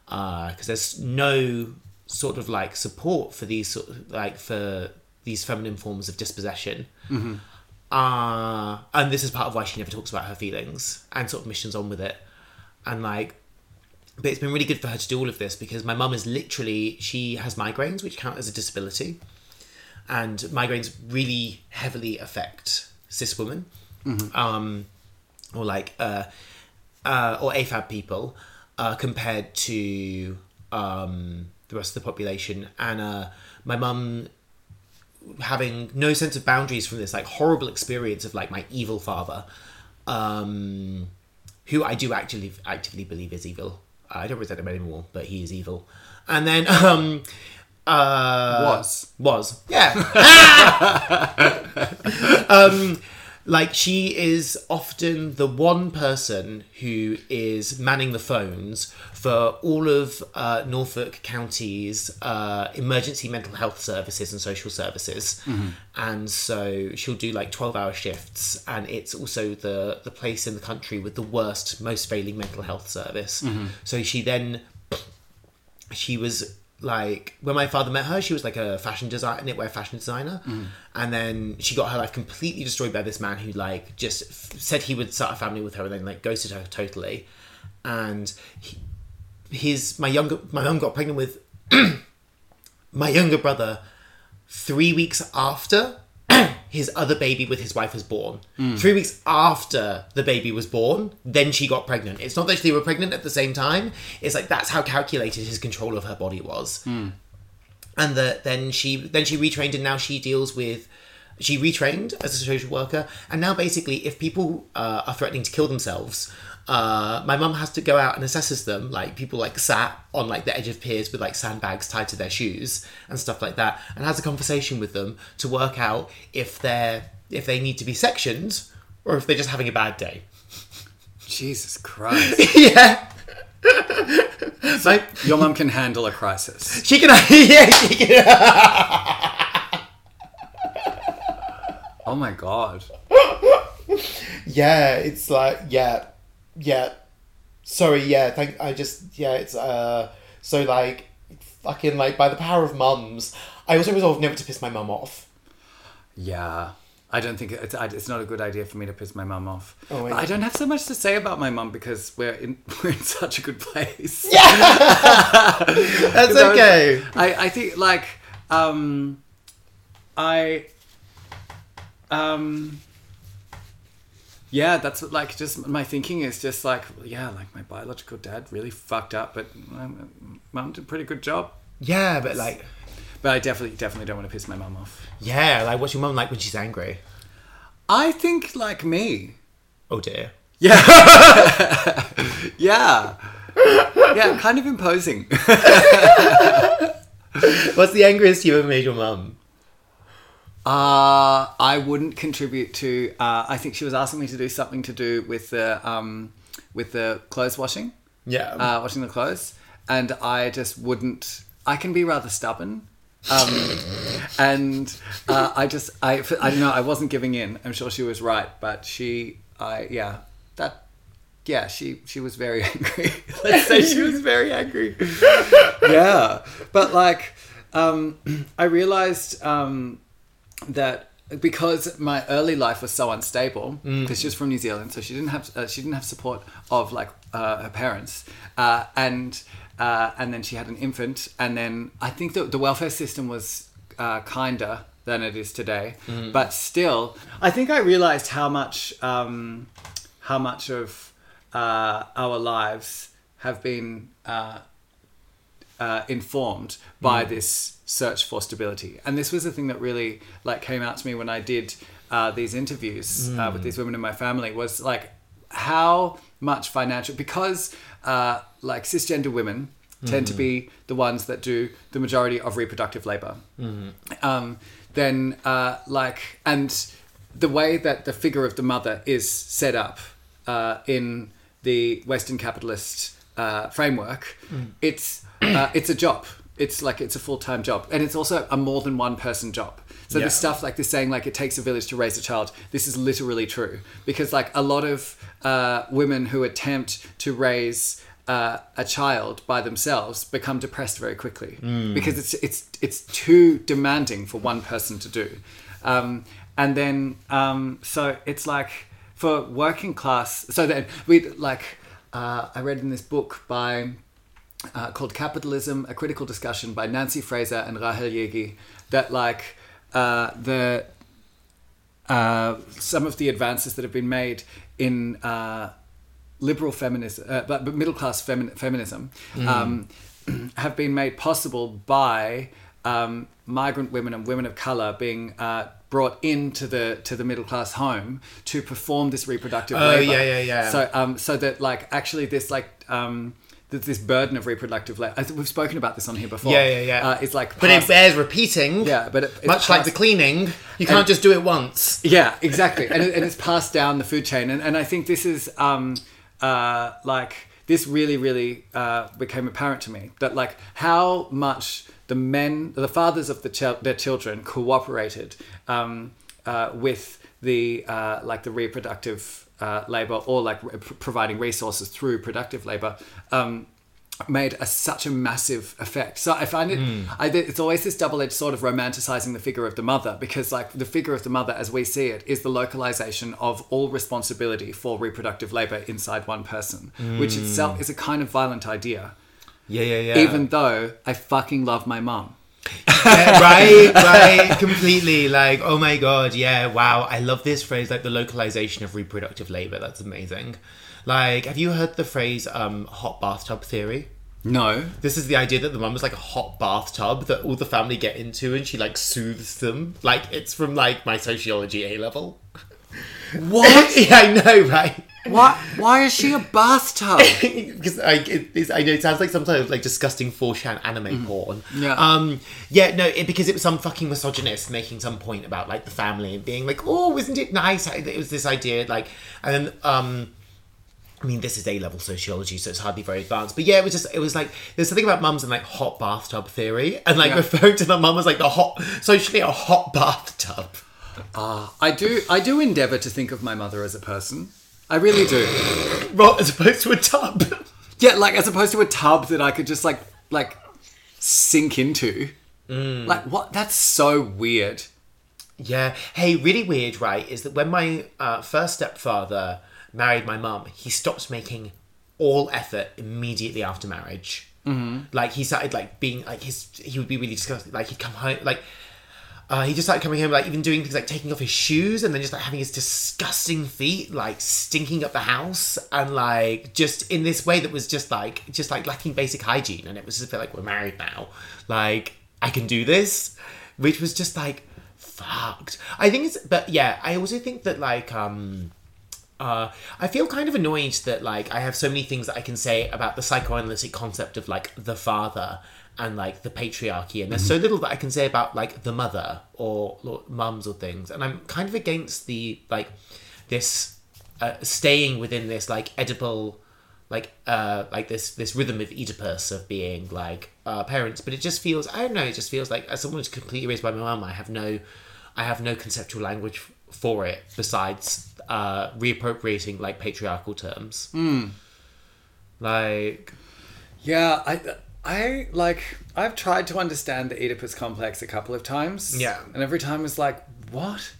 Because there's no sort of like support for these sort of like for these feminine forms of dispossession. Uh, and this is part of why she never talks about her feelings and sort of missions on with it. And like, but it's been really good for her to do all of this because my mum is literally, she has migraines, which count as a disability. And migraines really heavily affect cis women. Um, or like, uh, uh, or AFAB people uh, compared to um, the rest of the population. And uh, my mum having no sense of boundaries from this like horrible experience of like my evil father, um, who I do actually actively believe is evil. I don't resent him anymore, but he is evil. And then um, uh, Was. was yeah. um, like she is often the one person who is manning the phones for all of uh, Norfolk County's uh, emergency mental health services and social services, and so she'll do like twelve-hour shifts, and it's also the the place in the country with the worst, most failing mental health service. So she then she was like when my father met her she was like a fashion designer knitwear fashion designer. Mm. And then she got her life completely destroyed by this man who like just f- said he would start a family with her and then like ghosted her totally. And he, his my younger my mum got pregnant with my younger brother three weeks after his other baby with his wife was born. Three weeks after the baby was born, then she got pregnant. It's not that they were pregnant at the same time. It's like that's how calculated his control of her body was. And that then she then she retrained and now she deals with she retrained as a social worker and now basically if people uh, are threatening to kill themselves uh, my mum has to go out and assesses them. Like people like sat on like the edge of piers with like sandbags tied to their shoes and stuff like that, and has a conversation with them to work out if they're if they need to be sectioned or if they're just having a bad day. Jesus Christ. yeah. like Your mum can handle a crisis. she can, yeah, she can. Oh my god. Yeah, it's like yeah, yeah. Sorry, yeah. Thank. I just yeah. It's uh. So like, fucking like by the power of mums, I also resolved never to piss my mum off. Yeah. I don't think it's, it's not a good idea for me to piss my mum off. Oh, but. I don't have so much to say about my mum because we're in we're in such a good place. Yeah, that's I okay. I, I think like um I um yeah that's what, like just my thinking is just like yeah like my biological dad really fucked up but um, mum did a pretty good job Yeah, but like, but I definitely definitely don't want to piss my mum off yeah, like what's your mum like when she's angry? I think like me Oh dear. yeah yeah yeah kind of imposing What's the angriest you've ever made your mum? Uh, I wouldn't contribute to. Uh, I think she was asking me to do something to do with the um, with the clothes washing, Yeah. uh, washing the clothes, and I just wouldn't. I can be rather stubborn, um, and uh, I just I I don't know. I wasn't giving in. I'm sure she was right, but she I yeah that yeah she she was very angry. Let's say she was very angry. yeah, but like um, I realized. Um, that because my early life was so unstable because she was from New Zealand, so she didn't have uh, she didn't have support of like uh, her parents, uh, and uh, and then she had an infant, and then I think that the welfare system was uh, kinder than it is today, but still, I think I realized how much um, how much of uh, our lives have been. Uh, informed by this search for stability. And this was the thing that really like came out to me when I did uh, these interviews uh, with these women in my family was like how much financial because uh, like cisgender women tend to be the ones that do the majority of reproductive labor. Um, then uh, like and the way that the figure of the mother is set up uh, in the Western capitalist uh, framework, it's uh, it's a job. It's like it's a full time job, and it's also a more than one person job. So Yeah. the stuff like this saying like it takes a village to raise a child. This is literally true because like a lot of uh, women who attempt to raise uh, a child by themselves become depressed very quickly because it's it's it's too demanding for one person to do. Um, and then um, so it's like for working class. So then we like uh, I read in this book by uh, called Capitalism: A Critical Discussion by Nancy Fraser and Rahel Jaeggi that like uh, the uh, some of the advances that have been made in uh, liberal feminism, uh, but, but middle class femi- feminism, um, have been made possible by um, migrant women and women of color being uh, brought into the to the middle class home to perform this reproductive Oh, labor. yeah, yeah, yeah. So um, so that like actually this like um, th- this burden of reproductive labor. We've spoken about this on here before. Yeah, yeah, yeah. Uh, it's like But it bears repeating. yeah, but it, it's Much like the cleaning, you can't just do it once. yeah, exactly, and, it, and it's passed down the food chain, and, and I think this is um, uh, like this really, really uh, became apparent to me that like how much the men, the fathers of the chil- their children, cooperated um, uh, with the uh, like the reproductive uh, labor or like re- providing resources through productive labor. Um, made a, such a massive effect. So I find it, hmm. I, it's always this double-edged sort of romanticizing the figure of the mother because like the figure of the mother as we see it is the localization of all responsibility for reproductive labor inside one person, which hmm. itself is a kind of violent idea. Yeah, yeah, yeah. Even though I fucking love my mum. Yeah, right, right, completely. Like, oh my god, yeah, wow. I love this phrase, like the localization of reproductive labor. That's amazing. Like, have you heard the phrase um, hot bathtub theory? No. This is the idea that the mum is like a hot bathtub that all the family get into and she like soothes them. Like, it's from like my sociology A level. What? yeah, I know, right? Why? Why is she a bathtub? because I, it, I know it sounds like sometimes like disgusting 4chan anime porn. Yeah. Um. Yeah. No. It, because it was some fucking misogynist making some point about like the family and being like, oh, isn't it nice? It was this idea like, and then um. I mean, this is A level sociology, so it's hardly very advanced. But yeah, it was just, it was like, there's something about mums and like hot bathtub theory, and like Yeah. referring to my mum as like the hot, socially a hot bathtub. Ah I do. I do endeavour to think of my mother as a person. I really do. Well, as opposed to a tub. Yeah, like as opposed to a tub that I could just like like sink into. Like what? That's so weird. Yeah. Hey, really weird, right? Is that when my uh, first stepfather married my mum, he stopped making all effort immediately after marriage. Mm-hmm. Like he started like being like his he would be really disgusted. Like he'd come home like. Uh, he just started coming home, like even doing things like taking off his shoes and then just like having his disgusting feet like stinking up the house and like just in this way that was just like just like lacking basic hygiene. And it was just a bit like we're married now, like I can do this, which was just like fucked. I think it's, but yeah, I also think that like, um, uh, I feel kind of annoyed that like I have so many things that I can say about the psychoanalytic concept of like the father and like the patriarchy, and there's so little that I can say about like the mother or, or mums or things, and I'm kind of against the like this uh, staying within this like Oedipal like uh like this this rhythm of Oedipus of being like uh parents but it just feels I don't know it just feels like as someone who's completely raised by my mum I have no I have no conceptual language for it besides uh reappropriating like patriarchal terms like Yeah, I I like I've tried to understand the Oedipus complex a couple of times. Yeah. and every time it's like what.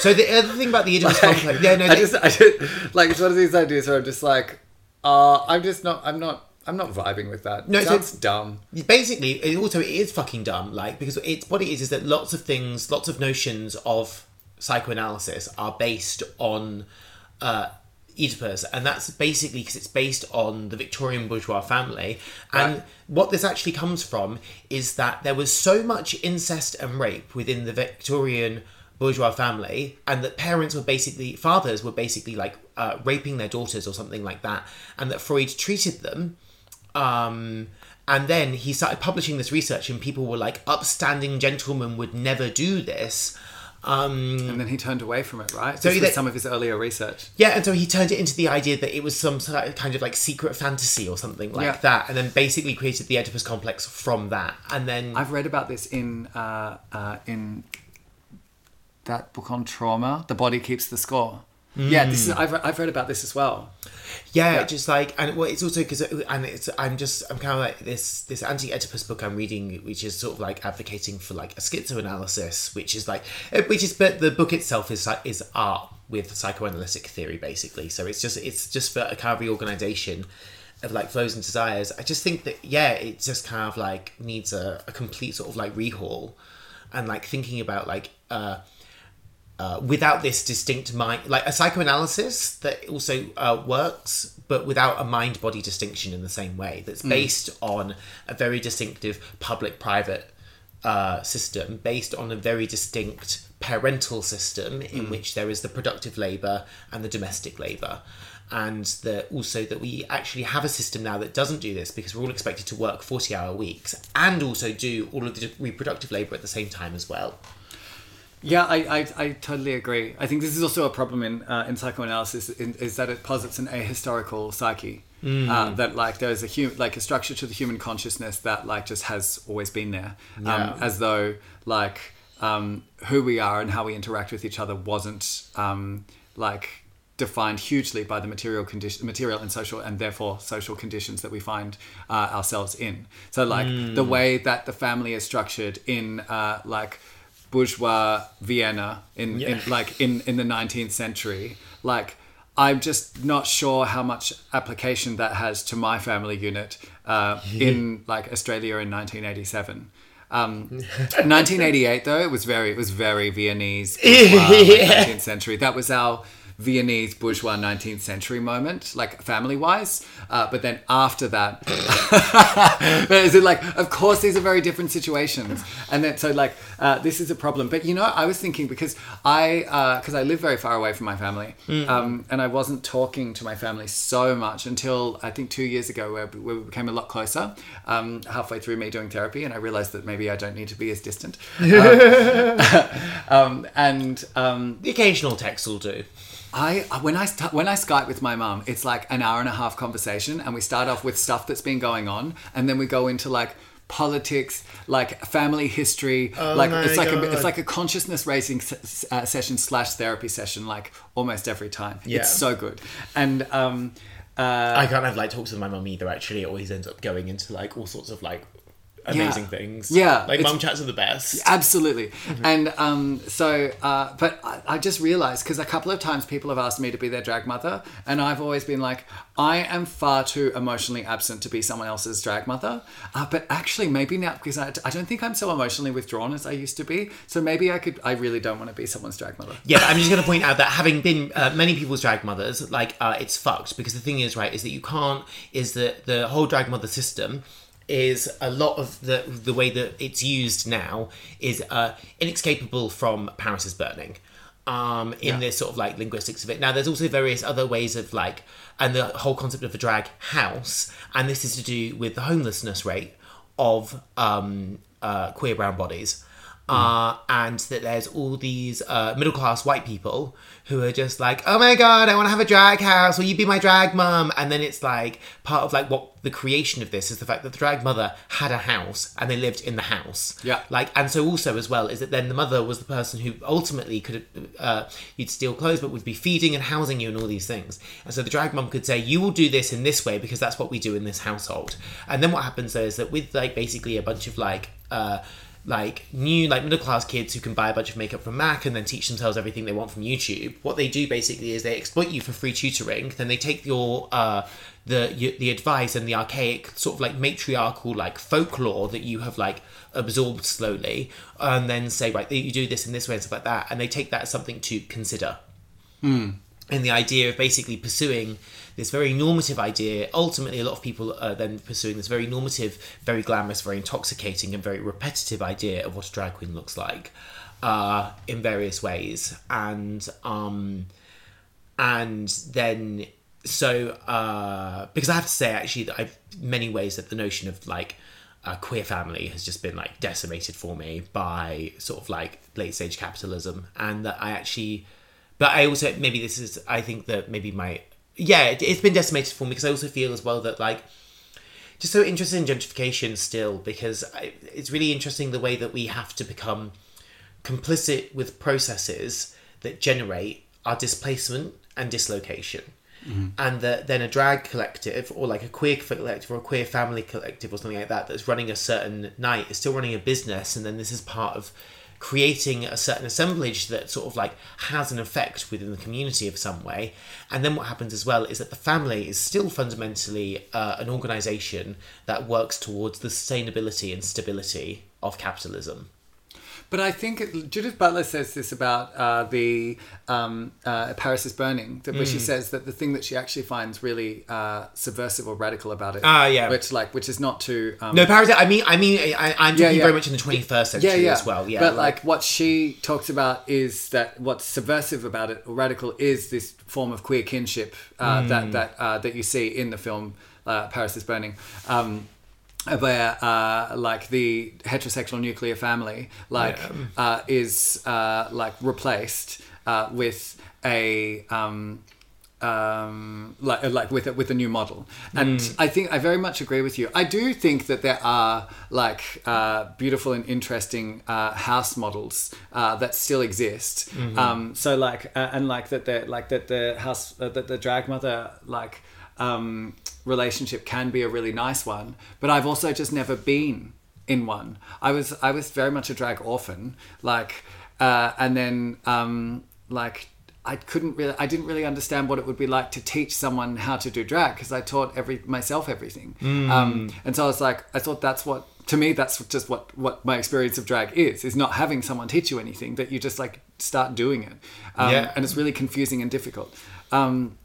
so the other thing about the Oedipus complex yeah no I they- just, I just, like it's one of these ideas where I'm just like, uh, I'm just not, I'm not, I'm not vibing with that. No, No, so- dumb. basically it also it is fucking dumb like because it's what it is is that lots of things lots of notions of psychoanalysis are based on uh Oedipus, and that's basically because it's based on the Victorian bourgeois family. And Right. what this actually comes from is that there was so much incest and rape within the Victorian bourgeois family, and that parents were basically, fathers were basically like uh, raping their daughters or something like that, and that Freud treated them um, and then he started publishing this research, and people were like, upstanding gentlemen would never do this. Um, And then he turned away from it, right? So he- with some of his earlier research. yeah, and so he turned it into the idea that it was some sort of kind of like secret fantasy or something like Yeah. that, and then basically created the Oedipus complex from that. And then I've read about this in uh, uh, in that book on trauma. The body keeps the score. Yeah, this is. I've, I've read about this as well. Yeah, Yeah. just like and well, it's also because and it's I'm just I'm kind of like this this anti Oedipus book I'm reading, which is sort of like advocating for like a schizoanalysis, which is like uh, which is but the book itself is like is art with psychoanalytic theory basically. So it's just it's just for a kind of reorganization of like flows and desires. I just think that yeah, it just kind of like needs a, a complete sort of like rehaul and like thinking about like uh uh, without this distinct mind, like a psychoanalysis that also uh, works, but without a mind body distinction in the same way, that's based on a very distinctive public private uh, system, based on a very distinct parental system in which there is the productive labour and the domestic labour. And that also that we actually have a system now that doesn't do this because we're all expected to work 40 hour weeks and also do all of the reproductive labour at the same time as well. Yeah, I, I, I totally agree. I think this is also a problem in uh, in psychoanalysis in, is that it posits an ahistorical psyche. Uh, that like there's a hum- like a structure to the human consciousness that like just has always been there, um, as though like um, who we are and how we interact with each other wasn't um, like defined hugely by the material condition, material and social, and therefore social conditions that we find uh, ourselves in. So like the way that the family is structured in uh, like bourgeois Vienna in, in like in in the 19th century. Like I'm just not sure how much application that has to my family unit uh, in like Australia in 1987 um, 1988 though it was very it was very Viennese like, 19th century. That was our Viennese bourgeois 19th century moment, like family wise. Uh, but then after that, is it like, of course, these are very different situations. And then, so like, uh, this is a problem. But you know, I was thinking because I, because I live very far away from my family, um, and I wasn't talking to my family so much until I think two years ago, where, where we became a lot closer, um, halfway through me doing therapy, and I realized that maybe I don't need to be as distant. Um, um, and um, The occasional text will do. I when I start when I Skype with my mum, it's like an hour and a half conversation, and we start off with stuff that's been going on, and then we go into like politics, like family history, like my it's like a, it's like a consciousness raising se- uh, session slash therapy session, like almost every time. Yeah. It's so good, and um, uh, I can't have like talks with my mum either. Actually, it always ends up going into like all sorts of like amazing things. Yeah, like mum chats are the best. Absolutely. Mm-hmm. And um, so, uh, but I, I just realized because a couple of times people have asked me to be their drag mother, and I've always been like, I am far too emotionally absent to be someone else's drag mother. Uh, but actually, maybe now, because I, I don't think I'm so emotionally withdrawn as I used to be. So maybe I could, I really don't want to be someone's drag mother. Yeah, I'm just going to point out that having been uh, many people's drag mothers, like uh, it's fucked because the thing is, right, is that you can't. Is that the whole drag mother system is a lot of the the way that it's used now is uh, inescapable from Paris is burning. Um, in Yeah. this sort of like linguistics of it. Now, there's also various other ways of like, and the whole concept of a drag house, and this is to do with the homelessness rate of um, uh, queer brown bodies uh, and that there's all these uh, middle class white people who are just like, oh my god, I want to have a drag house. Will you be my drag mum? And then it's like part of like what the creation of this is the fact that the drag mother had a house and they lived in the house. Yeah. Like, and so also as well is that then the mother was the person who ultimately could uh, you'd steal clothes, but would be feeding and housing you and all these things. And so the drag mum could say, you will do this in this way because that's what we do in this household. And then what happens though is that with like basically a bunch of like. Uh, like new like middle class kids who can buy a bunch of makeup from Mac and then teach themselves everything they want from YouTube. What they do basically is they exploit you for free tutoring. Then they take your uh, the y- the advice and the archaic sort of like matriarchal like folklore that you have like absorbed slowly, and then say right you do this in this way and stuff like that, and they take that as something to consider and the idea of basically pursuing this very normative idea. Ultimately a lot of people are then pursuing this very normative very glamorous very intoxicating and very repetitive idea of what a drag queen looks like uh, in various ways. And um and then so uh because i have to say actually that i've many ways that the notion of like a queer family has just been like decimated for me by sort of like late stage capitalism. And that i actually but i also maybe this is i think that maybe my yeah it, it's been decimated for me because i also feel as well that like just so interested in gentrification still because I, it's really interesting the way that we have to become complicit with processes that generate our displacement and dislocation. Mm-hmm. And that then a drag collective or like a queer collective or a queer family collective or something like that that's running a certain night is still running a business and then this is part of creating a certain assemblage that sort of like has an effect within the community of some way. And then what happens as well is that the family is still fundamentally uh, an organization that works towards the sustainability and stability of capitalism But I think it- Judith Butler says this about uh, the um, uh, Paris is Burning, that where she says that the thing that she actually finds really uh, subversive or radical about it, Ah, yeah. which like which is not to um, no parasite i mean i mean I, i'm talking yeah. very much in the 21st century as well yeah but like, what she talks about is that what's subversive about it or radical is this form of queer kinship uh, Hmm. that that uh, that you see in the film uh, Paris is Burning. Um, where uh, like the heterosexual nuclear family like uh, is uh, like replaced uh, with a um, um, like like with a, with a new model, and I think I very much agree with you. I do think that there are like uh, beautiful and interesting uh, house models uh, that still exist. Um, so like uh, and like that the like that the house uh, that the drag mother like um, relationship can be a really nice one, but I've also just never been in one. I was I was very much a drag orphan, like, uh, and then um, like I couldn't really I didn't really understand what it would be like to teach someone how to do drag because I taught every myself everything, um, and so I was like I thought that's what to me, that's just what what my experience of drag is: is not having someone teach you anything that you just like start doing it, um, Yeah. and it's really confusing and difficult. Um,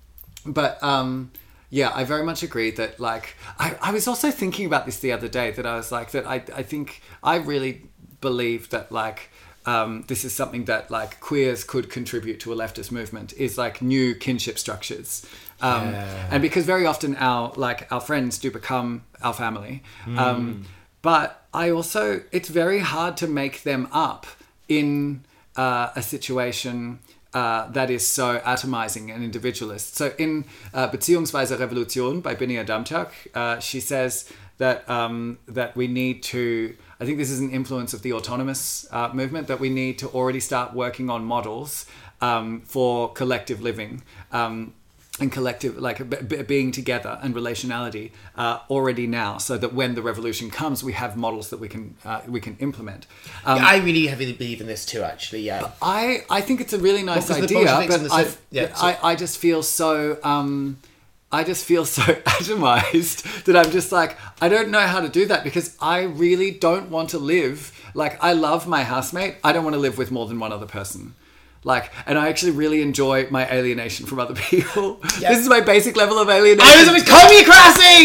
but um, yeah, I very much agree that like I, I was also thinking about this the other day that I was like that I I think I really believe that like um, this is something that like queers could contribute to a leftist movement is like new kinship structures. Um, Yeah. And because very often our like our friends do become our family, um, but I also it's very hard to make them up in uh, a situation uh, that is so atomizing and individualist. So in uh, Beziehungsweise Revolution by Bini Adamczak, uh, she says that um, that we need to. I think this is an influence of the autonomous uh, movement that we need to already start working on models um, for collective living. Um, and collective like b- b- being together and relationality uh, already now so that when the revolution comes we have models that we can uh, we can implement um, I really heavily believe in this too. Actually, yeah. I, I think it's a really nice Well, idea, but I, yeah, but I, I just feel so um, I just feel so atomized that I'm just like I don't know how to do that because I really don't want to live like I love my housemate. I don't want to live with more than one other person. Like, and I actually really enjoy my alienation from other people. Yeah. This is my basic level of alienation. I was always.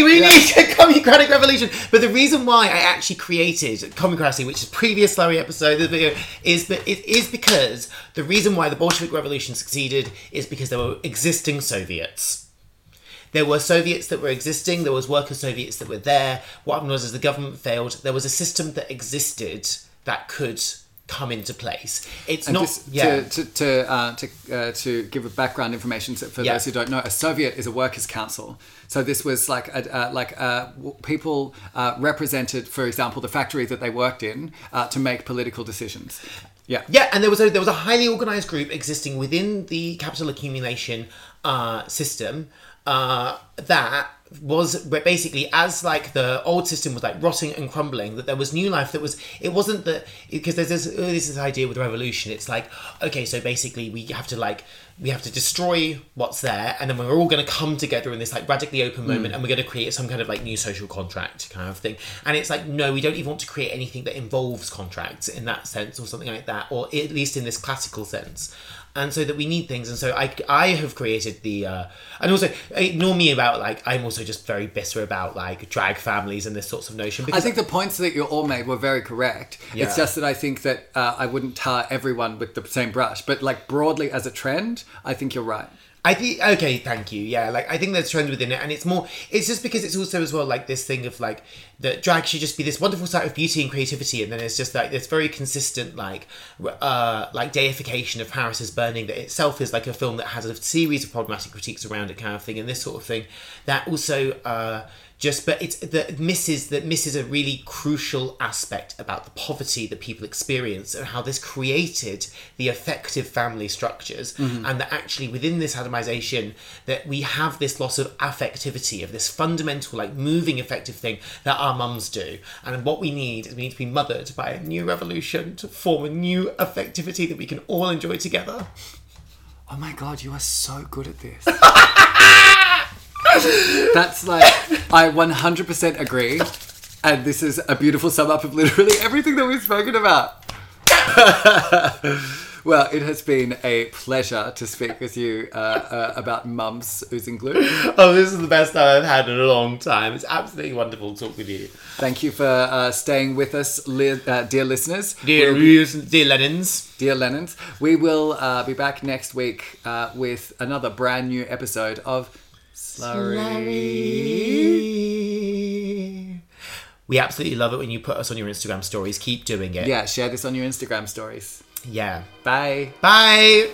We need a commocratic revolution. But the reason why I actually created commocracy, which is previous slurry episode the video, is that it is because the reason why the Bolshevik Revolution succeeded is because there were existing Soviets. There were Soviets that were existing. There was worker Soviets that were there. What happened was, as the government failed, there was a system that existed that could come into place. It's And not. just yeah. to to to, uh, to, uh, to give a background information for Yeah. those who don't know, a Soviet is a workers' council. So this was like a, uh, like uh, people uh, represented, for example, the factory that they worked in uh, to make political decisions. Yeah. Yeah, and there was a there was a highly organized group existing within the capital accumulation uh, system uh, that was basically as like the old system was like rotting and crumbling that there was new life that was it wasn't that because there's this, uh, this idea with revolution. It's like okay so basically we have to like we have to destroy what's there and then we're all going to come together in this like radically open moment and we're going to create some kind of like new social contract kind of thing. And it's like no we don't even want to create anything that involves contracts in that sense or something like that or at least in this classical sense and so that we need things and so i i have created the uh and also ignore me about like i'm also just very bitter about like drag families and this sorts of notion I think the points that you all made were very correct. Yeah. It's just that I think that uh, I wouldn't tar everyone with the same brush, but like broadly as a trend, I think you're right. I think okay, thank you. Yeah, like I think there's trends within it, and it's more. It's just because it's also as well like this thing of like that drag should just be this wonderful site of beauty and creativity, and then it's just like this very consistent like uh like deification of Paris is Burning that itself is like a film that has a series of problematic critiques around it, kind of thing, and this sort of thing that also uh just but it's that misses that misses a really crucial aspect about the poverty that people experience and how this created the effective family structures mm-hmm. and that actually within this atomization that we have this loss of affectivity of this fundamental like moving effective thing that our mums do. And what we need is we need to be mothered by a new revolution to form a new affectivity that we can all enjoy together. Oh my god, you are so good at this. That's like, I 100% agree. And this is a beautiful sum up of literally everything that we've spoken about. well, it has been a pleasure to speak with you uh, uh, about mums oozing glue. oh this is the best time i've had in a long time it's absolutely wonderful to talk with you Thank you for uh, staying with us, li- uh, dear listeners. dear, dear Lennons. Dear Lennons, we will uh, be back next week uh, with another brand new episode of Slurry. We absolutely love it when you put us on your Instagram stories. Keep doing it. Yeah, share this on your Instagram stories. Yeah. Bye. Bye.